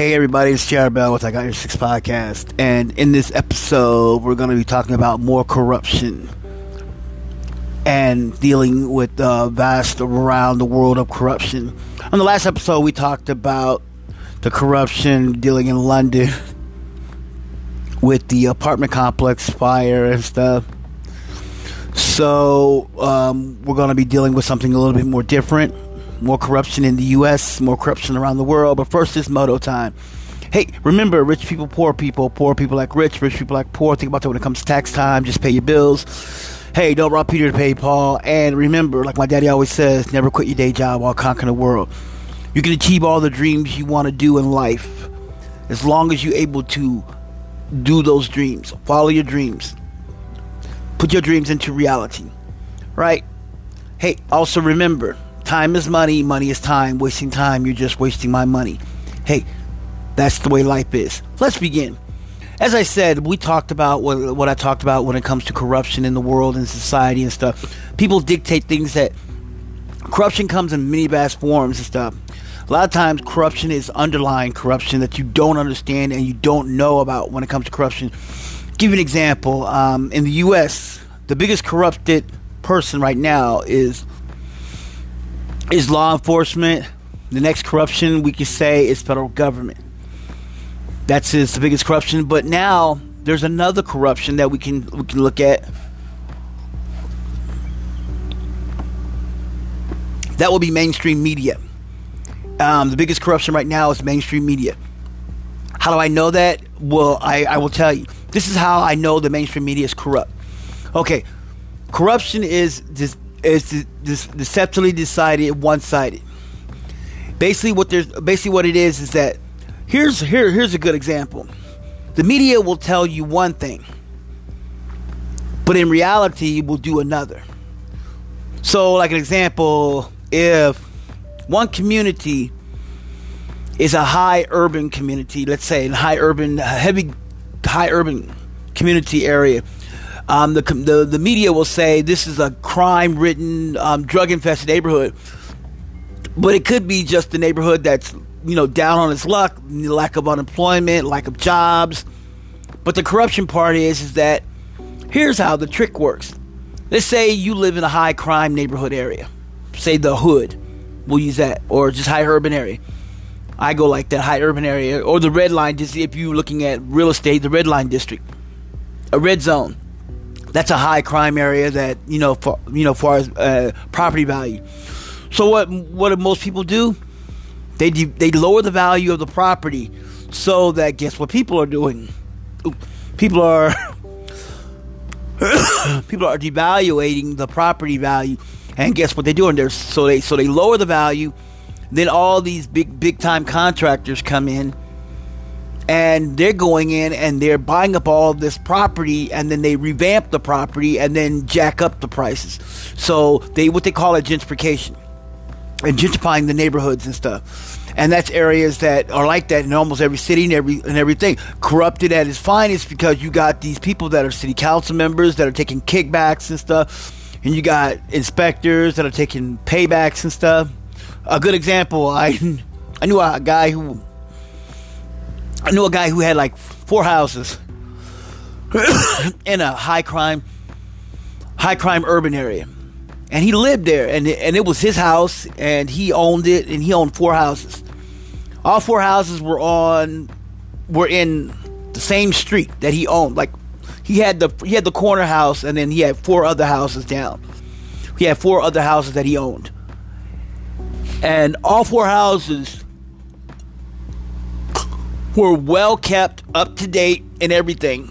Hey everybody, it's Jared Bell with I Got Your Six podcast, and in this episode, we're going to be talking about more corruption and dealing with the uh, vast around the world of corruption. On the last episode, we talked about the corruption dealing in London with the apartment complex fire and stuff. So um, we're going to be dealing with something a little bit more different more corruption in the U.S., more corruption around the world. But first, it's moto time. Hey, remember, rich people, poor people, poor people like rich, rich people like poor. Think about that when it comes to tax time. Just pay your bills. Hey, don't rob Peter to pay Paul. And remember, like my daddy always says, never quit your day job while conquering the world. You can achieve all the dreams you want to do in life as long as you're able to do those dreams. Follow your dreams. Put your dreams into reality. Right? Hey, also remember, Time is money, money is time. Wasting time, you're just wasting my money. Hey, that's the way life is. Let's begin. As I said, we talked about what, what I talked about when it comes to corruption in the world and society and stuff. People dictate things that corruption comes in many vast forms and stuff. A lot of times, corruption is underlying corruption that you don't understand and you don't know about when it comes to corruption. Give you an example. Um, in the U.S., the biggest corrupted person right now is is law enforcement. The next corruption we could say is federal government. That's his, the biggest corruption. But now there's another corruption that we can we can look at. That will be mainstream media. Um, the biggest corruption right now is mainstream media. How do I know that? Well, I, I will tell you. This is how I know the mainstream media is corrupt. Okay, corruption is this is deceptively decided one-sided. Basically, what there's basically what it is is that here's here here's a good example. The media will tell you one thing, but in reality, it will do another. So, like an example, if one community is a high urban community, let's say a high urban, heavy, high urban community area, um, the, the, the media will say this is a crime ridden, um, drug infested neighborhood. But it could be just the neighborhood that's, you know, down on its luck, lack of unemployment, lack of jobs. But the corruption part is, is that here's how the trick works. Let's say you live in a high crime neighborhood area, say the hood, we'll use that, or just high urban area. I go like that high urban area, or the red line. Just if you're looking at real estate, the red line district, a red zone that's a high crime area that you know for you know far as uh, property value. So what what do most people do? They de- they lower the value of the property so that guess what people are doing? People are people are devaluating the property value, and guess what they're doing? They're so they so they lower the value. Then all these big big time contractors come in and they're going in and they're buying up all this property and then they revamp the property and then jack up the prices. So they what they call it gentrification and gentrifying the neighborhoods and stuff. And that's areas that are like that in almost every city and every and everything. Corrupted at its finest because you got these people that are city council members that are taking kickbacks and stuff. And you got inspectors that are taking paybacks and stuff. A good example, I I knew a guy who I knew a guy who had like four houses in a high crime, high crime urban area, and he lived there, and and it was his house, and he owned it, and he owned four houses. All four houses were on, were in the same street that he owned. Like he had the he had the corner house, and then he had four other houses down. He had four other houses that he owned, and all four houses were well kept, up to date, and everything.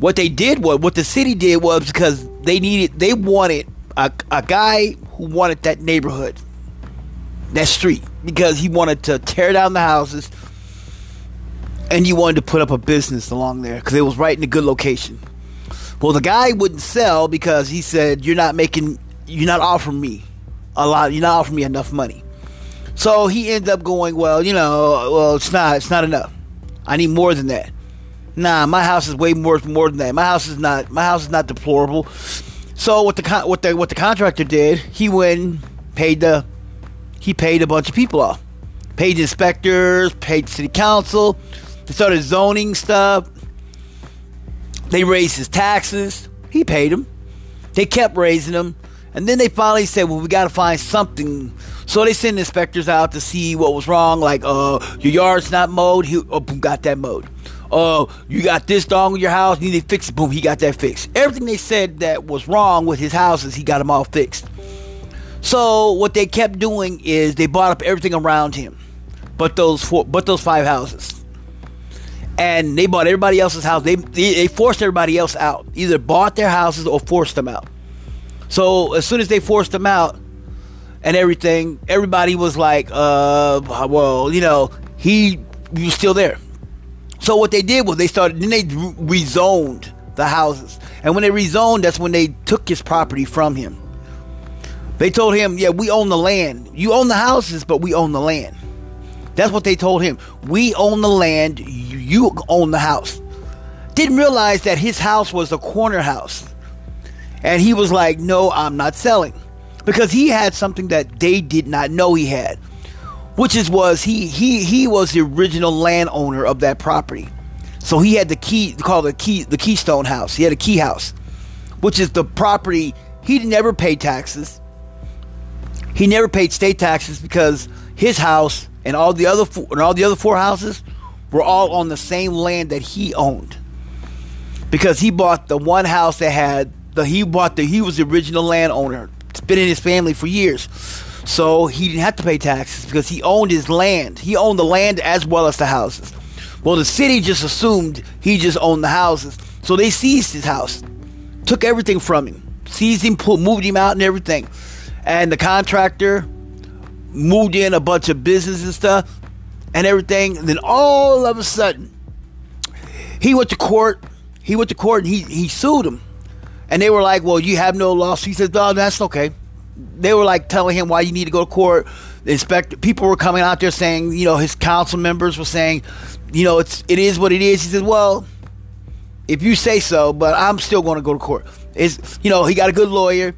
What they did was, what the city did was because they needed, they wanted a, a guy who wanted that neighborhood, that street, because he wanted to tear down the houses and he wanted to put up a business along there because it was right in a good location. Well, the guy wouldn't sell because he said, You're not making, you're not offering me a lot, you're not offering me enough money. So he ended up going, Well, you know, well, it's not, it's not enough. I need more than that. Nah, my house is way more more than that. My house is not my house is not deplorable. So what the con- what the what the contractor did, he went paid the he paid a bunch of people off. Paid inspectors, paid city council. They started zoning stuff. They raised his taxes. He paid them. They kept raising them. And then they finally said, well, we got to find something. So they sent inspectors out to see what was wrong. Like, uh, your yard's not mowed. He oh, boom, got that mowed. Uh, you got this wrong in your house. Need to fix it. Boom, he got that fixed. Everything they said that was wrong with his houses, he got them all fixed. So what they kept doing is they bought up everything around him, but those four, but those five houses and they bought everybody else's house. They, they forced everybody else out. Either bought their houses or forced them out. So as soon as they forced him out and everything, everybody was like, uh, well, you know, he was still there. So what they did was they started, then they rezoned the houses. And when they rezoned, that's when they took his property from him. They told him, yeah, we own the land. You own the houses, but we own the land. That's what they told him. We own the land, you own the house. Didn't realize that his house was a corner house. And he was like, No, I'm not selling. Because he had something that they did not know he had. Which is was he he he was the original landowner of that property. So he had the key called the key the Keystone House. He had a key house. Which is the property he never paid taxes. He never paid state taxes because his house and all the other four, and all the other four houses were all on the same land that he owned. Because he bought the one house that had the he bought the he was the original landowner. It's been in his family for years. So he didn't have to pay taxes because he owned his land. He owned the land as well as the houses. Well, the city just assumed he just owned the houses. So they seized his house, took everything from him, seized him, pulled, moved him out, and everything. And the contractor moved in a bunch of business and stuff and everything. And then all of a sudden, he went to court. He went to court and he, he sued him. And they were like, well, you have no loss. He said, oh, that's okay. They were like telling him why you need to go to court. Inspector, people were coming out there saying, you know, his council members were saying, you know, it's it is what it is. He said, well, if you say so, but I'm still going to go to court. Is you know, he got a good lawyer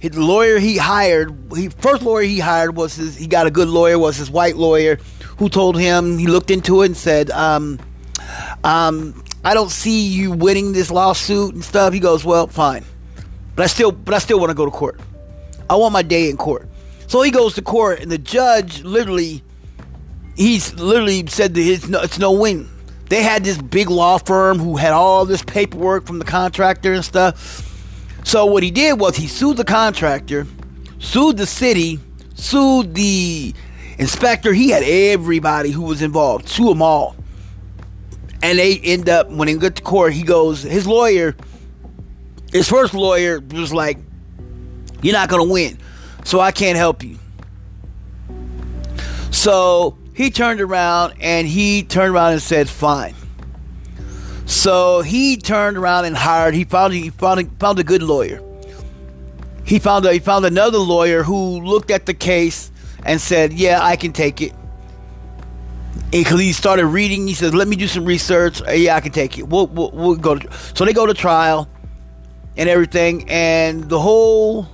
his lawyer he hired, he first lawyer he hired was his. He got a good lawyer was his white lawyer, who told him he looked into it and said, um, um, "I don't see you winning this lawsuit and stuff." He goes, "Well, fine, but I still, but I still want to go to court. I want my day in court." So he goes to court, and the judge literally, he's literally said that his, it's no win. They had this big law firm who had all this paperwork from the contractor and stuff so what he did was he sued the contractor, sued the city, sued the inspector. He had everybody who was involved, sue them all. And they end up when they get to court, he goes, his lawyer, his first lawyer was like, You're not gonna win. So I can't help you. So he turned around and he turned around and said, Fine. So he turned around and hired. He found he found found a good lawyer. He found a, he found another lawyer who looked at the case and said, "Yeah, I can take it." Because he started reading, he said, "Let me do some research. Uh, yeah, I can take it. We'll, we'll, we'll go." To, so they go to trial and everything, and the whole.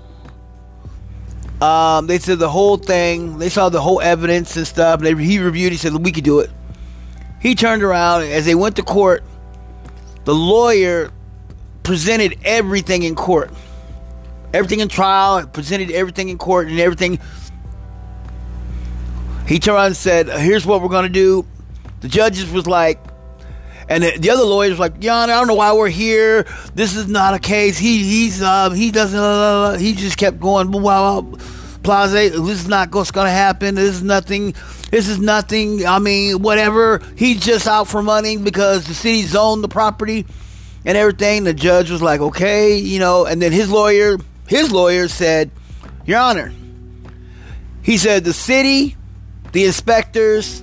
Um, they said the whole thing. They saw the whole evidence and stuff. And they, he reviewed. He said we could do it. He turned around as they went to court the lawyer presented everything in court. Everything in trial, presented everything in court and everything. He turned around and said, Here's what we're going to do. The judges was like, and the, the other lawyers was like, "Yeah, I don't know why we're here. This is not a case. He he's uh, he doesn't. He just kept going. Blah, Plaza. This is not what's going to happen. This is nothing. This is nothing. I mean, whatever. He's just out for money because the city zoned the property and everything. The judge was like, okay, you know, and then his lawyer, his lawyer said, Your Honor, he said the city, the inspectors,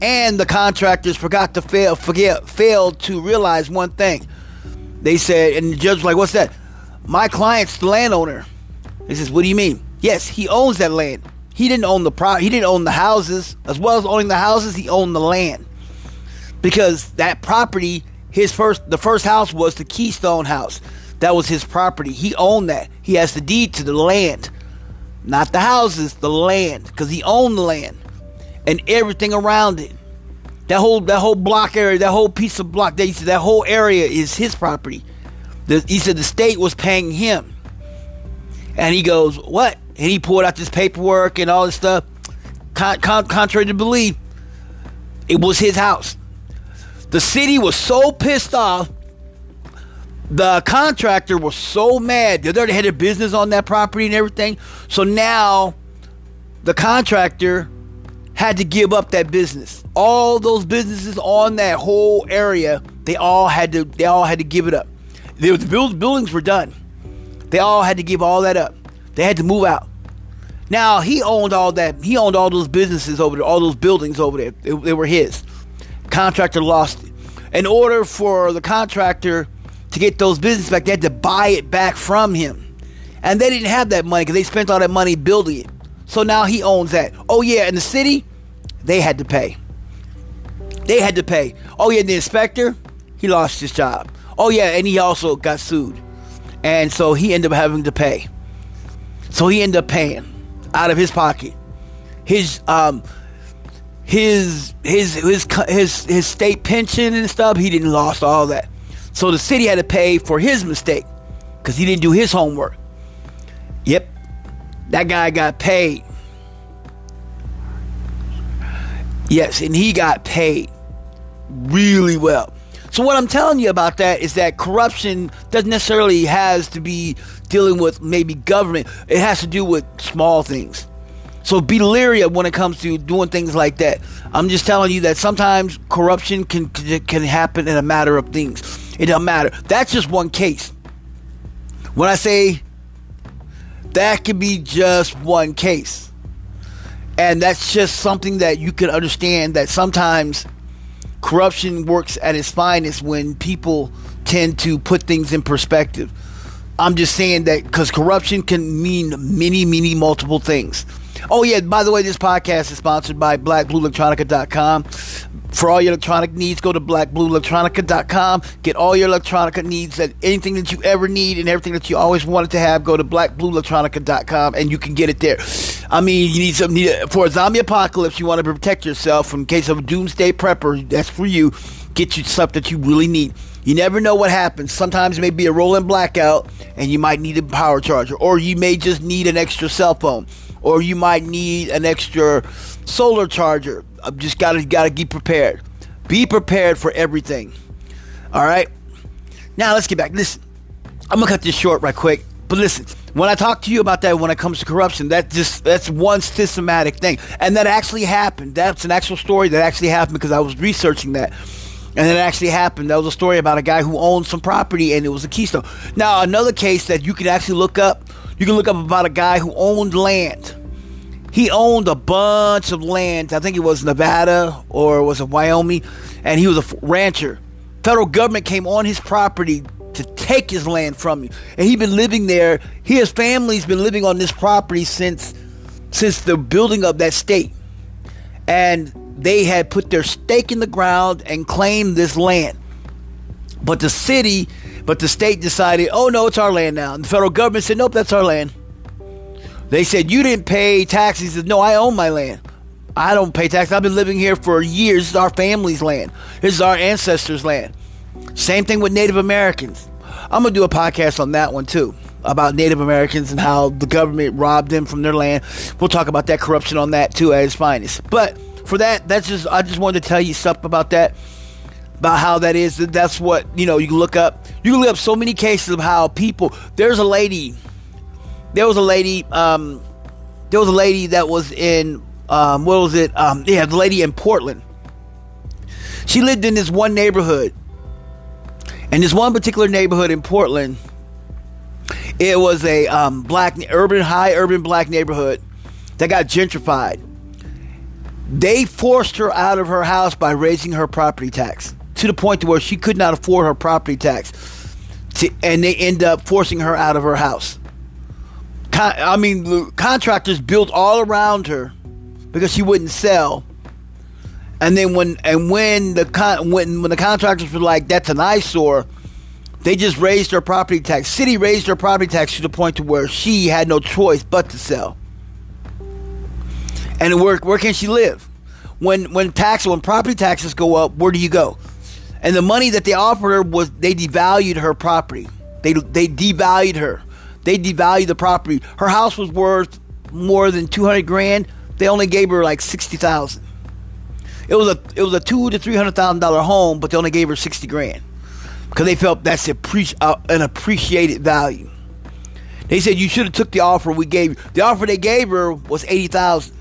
and the contractors forgot to fail, forget, failed to realize one thing. They said, and the judge was like, What's that? My client's the landowner. He says, What do you mean? Yes, he owns that land. He didn't own the pro he didn't own the houses. As well as owning the houses, he owned the land. Because that property, his first the first house was the Keystone house. That was his property. He owned that. He has the deed to the land. Not the houses, the land. Because he owned the land. And everything around it. That whole that whole block area, that whole piece of block, that, he said that whole area is his property. The, he said the state was paying him. And he goes, What? And he pulled out this paperwork and all this stuff. Con- con- contrary to belief, it was his house. The city was so pissed off. The contractor was so mad. They already had a business on that property and everything. So now the contractor had to give up that business. All those businesses on that whole area, they all had to they all had to give it up. The build, buildings were done. They all had to give all that up. They had to move out. Now he owned all that. He owned all those businesses over there, all those buildings over there. They, they were his. Contractor lost it. In order for the contractor to get those businesses back, they had to buy it back from him, and they didn't have that money because they spent all that money building it. So now he owns that. Oh yeah, in the city, they had to pay. They had to pay. Oh yeah, the inspector, he lost his job. Oh yeah, and he also got sued, and so he ended up having to pay. So he ended up paying out of his pocket. His um his his his his his state pension and stuff. He didn't lost all that. So the city had to pay for his mistake because he didn't do his homework. Yep, that guy got paid. Yes, and he got paid really well. So what I'm telling you about that is that corruption doesn't necessarily has to be dealing with maybe government. It has to do with small things. So be leery when it comes to doing things like that. I'm just telling you that sometimes corruption can can happen in a matter of things. It doesn't matter. That's just one case. When I say that could be just one case. And that's just something that you can understand that sometimes corruption works at its finest when people tend to put things in perspective. I'm just saying that because corruption can mean many, many multiple things. Oh, yeah, by the way, this podcast is sponsored by blackblueelectronica.com. For all your electronic needs, go to blackblueelectronica.com. Get all your electronica needs, that anything that you ever need and everything that you always wanted to have, go to blackblueelectronica.com and you can get it there. I mean, you need some need for a zombie apocalypse. You want to protect yourself in case of a doomsday prepper. That's for you. Get you stuff that you really need. You never know what happens. Sometimes it may be a rolling blackout, and you might need a power charger, or you may just need an extra cell phone, or you might need an extra solar charger. I've just gotta gotta be prepared. Be prepared for everything. All right. Now let's get back. Listen, I'm gonna cut this short right quick. But listen, when I talk to you about that when it comes to corruption, that just that's one systematic thing. And that actually happened. That's an actual story that actually happened because I was researching that. And it actually happened. That was a story about a guy who owned some property and it was a keystone. Now, another case that you can actually look up, you can look up about a guy who owned land. He owned a bunch of land. I think it was Nevada or was it Wyoming, and he was a rancher. Federal government came on his property to take his land from you. And he's been living there. His family's been living on this property since since the building of that state. And they had put their stake in the ground and claimed this land. But the city, but the state decided, oh no, it's our land now. And the federal government said, nope, that's our land. They said, you didn't pay taxes. He said, no, I own my land. I don't pay taxes. I've been living here for years. This is our family's land. This is our ancestors' land. Same thing with Native Americans. I'm going to do a podcast on that one too about Native Americans and how the government robbed them from their land. We'll talk about that corruption on that too at its finest. But for that, that's just I just wanted to tell you stuff about that, about how that is. That's what you know. You can look up. You can look up so many cases of how people. There's a lady. There was a lady. Um, there was a lady that was in. Um, what was it? Um, yeah, the lady in Portland. She lived in this one neighborhood. And this one particular neighborhood in Portland, it was a um, black, urban, high urban black neighborhood that got gentrified. They forced her out of her house by raising her property tax to the point to where she could not afford her property tax, to, and they end up forcing her out of her house. Con- I mean, contractors built all around her because she wouldn't sell. And then when and when the con- when when the contractors were like, "That's an eyesore," they just raised her property tax. City raised her property tax to the point to where she had no choice but to sell. And where where can she live? when when tax when property taxes go up, where do you go? And the money that they offered her was they devalued her property. They they devalued her. They devalued the property. Her house was worth more than two hundred grand. They only gave her like sixty thousand. It was a it was a two to three hundred thousand dollar home, but they only gave her sixty grand because they felt that's uh, an appreciated value. They said you should have took the offer we gave you. The offer they gave her was eighty thousand.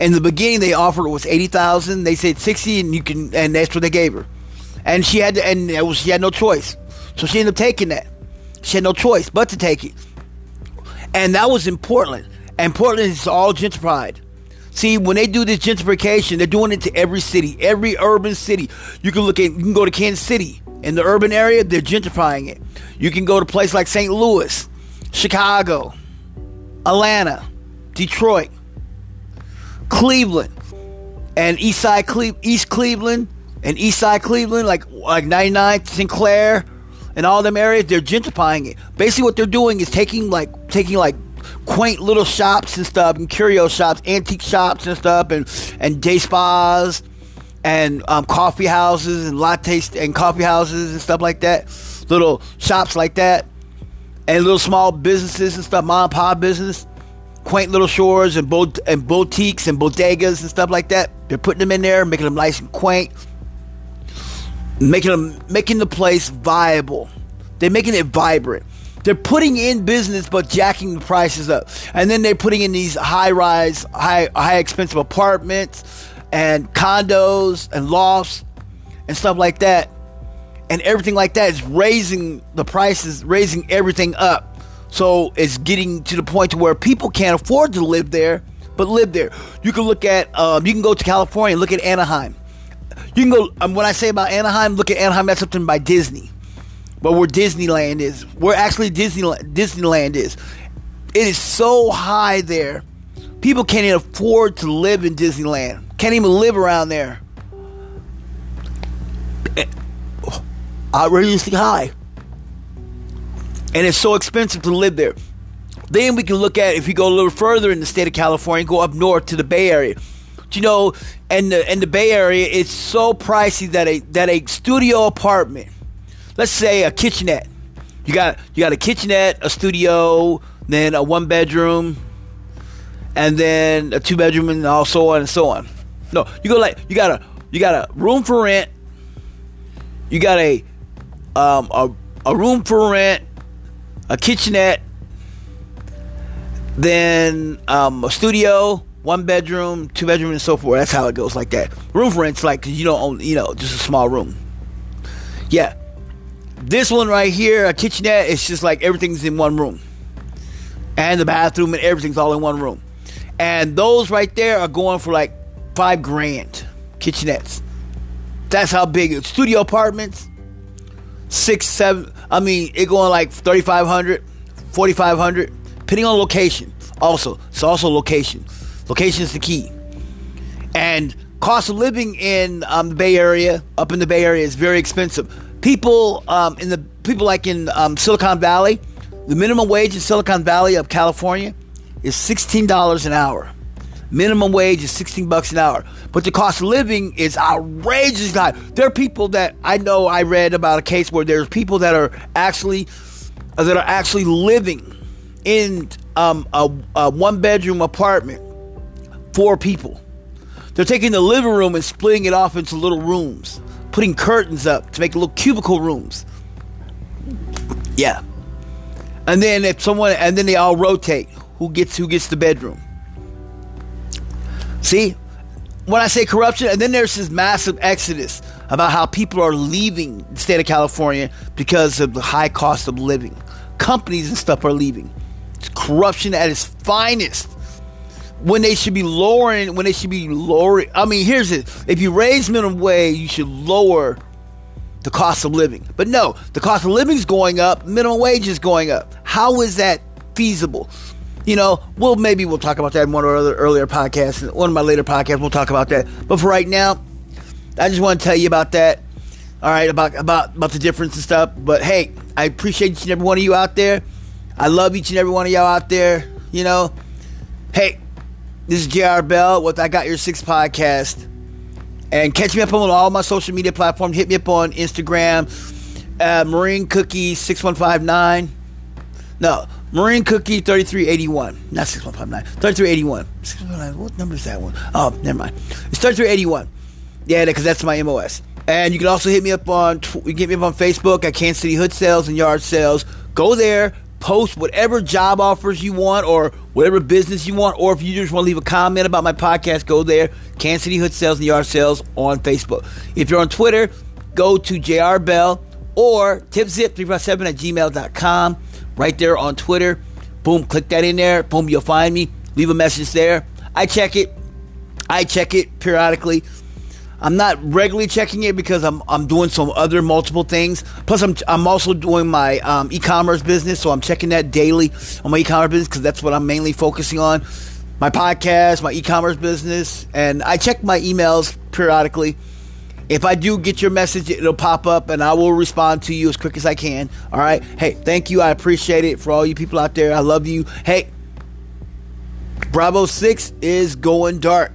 In the beginning, they offered was eighty thousand. They said sixty, and you can, and that's what they gave her. And she had to, and it was she had no choice, so she ended up taking that. She had no choice but to take it. And that was in Portland, and Portland is all gentrified. See, when they do this gentrification, they're doing it to every city, every urban city. You can look at, you can go to Kansas City in the urban area, they're gentrifying it. You can go to places like St. Louis, Chicago, Atlanta, Detroit, Cleveland, and East Side Cle- East Cleveland and East Side Cleveland, like like 99 Sinclair and all them areas, they're gentrifying it. Basically, what they're doing is taking like taking like quaint little shops and stuff, and curio shops, antique shops and stuff, and and day spas, and um, coffee houses and lattes and coffee houses and stuff like that. Little shops like that, and little small businesses and stuff, mom and pop business, quaint little shores and bot- and boutiques and bodegas and stuff like that. They're putting them in there, making them nice and quaint, making them making the place viable. They're making it vibrant. They're putting in business but jacking the prices up. And then they're putting in these high rise, high high expensive apartments and condos and lofts and stuff like that. And everything like that is raising the prices, raising everything up. So it's getting to the point to where people can't afford to live there, but live there. You can look at, um, you can go to California and look at Anaheim. You can go. Um, when I say about Anaheim, look at Anaheim. That's something by Disney, but where Disneyland is, where actually Disneyland Disneyland is, it is so high there. People can't even afford to live in Disneyland. Can't even live around there. Outrageously high, and it's so expensive to live there. Then we can look at if you go a little further in the state of California, go up north to the Bay Area you know, in the in the Bay Area, it's so pricey that a that a studio apartment, let's say a kitchenette, you got you got a kitchenette, a studio, then a one bedroom, and then a two bedroom, and all so on and so on. No, you go like you got a you got a room for rent, you got a um a a room for rent, a kitchenette, then um a studio one bedroom, two bedroom, and so forth. That's how it goes like that. Room rent's like you don't own, you know, just a small room. Yeah, this one right here, a kitchenette, it's just like everything's in one room, and the bathroom and everything's all in one room. And those right there are going for like five grand kitchenettes. That's how big. Studio apartments, six, seven. I mean, it going like 3,500, 4,500, depending on location. Also, it's also location. Location is the key. And cost of living in um, the Bay Area, up in the Bay Area, is very expensive. People um, in the people like in um, Silicon Valley, the minimum wage in Silicon Valley of California is sixteen dollars an hour. Minimum wage is sixteen bucks an hour, but the cost of living is outrageously high. There are people that I know. I read about a case where there's people that are actually that are actually living in um, a, a one bedroom apartment four people. They're taking the living room and splitting it off into little rooms, putting curtains up to make little cubicle rooms. Yeah. And then if someone and then they all rotate who gets who gets the bedroom. See? When I say corruption, and then there's this massive exodus about how people are leaving the state of California because of the high cost of living. Companies and stuff are leaving. It's corruption at its finest when they should be lowering when they should be lowering I mean here's it. If you raise minimum wage you should lower the cost of living. But no the cost of living is going up minimum wage is going up. How is that feasible? You know well maybe we'll talk about that in one of our other earlier podcasts one of my later podcasts we'll talk about that. But for right now I just want to tell you about that all right about about about the difference and stuff. But hey I appreciate each and every one of you out there. I love each and every one of y'all out there you know. Hey This is JR Bell with I Got Your Six podcast. And catch me up on all my social media platforms. Hit me up on Instagram, uh, Marine Cookie 6159. No, Marine Cookie 3381. Not 6159. 3381. What number is that one? Oh, never mind. It's 3381. Yeah, because that's my MOS. And you can also hit me up on you hit me up on Facebook at Kansas City Hood Sales and Yard Sales. Go there, post whatever job offers you want or whatever business you want, or if you just want to leave a comment about my podcast, go there. Kansas City Hood Sales and Yard Sales on Facebook. If you're on Twitter, go to JR Bell or tipzip357 at gmail.com. Right there on Twitter. Boom, click that in there. Boom, you'll find me. Leave a message there. I check it. I check it periodically. I'm not regularly checking it because I'm I'm doing some other multiple things. Plus, I'm I'm also doing my um, e-commerce business, so I'm checking that daily on my e-commerce business because that's what I'm mainly focusing on. My podcast, my e-commerce business, and I check my emails periodically. If I do get your message, it'll pop up, and I will respond to you as quick as I can. All right. Hey, thank you. I appreciate it for all you people out there. I love you. Hey, Bravo Six is going dark.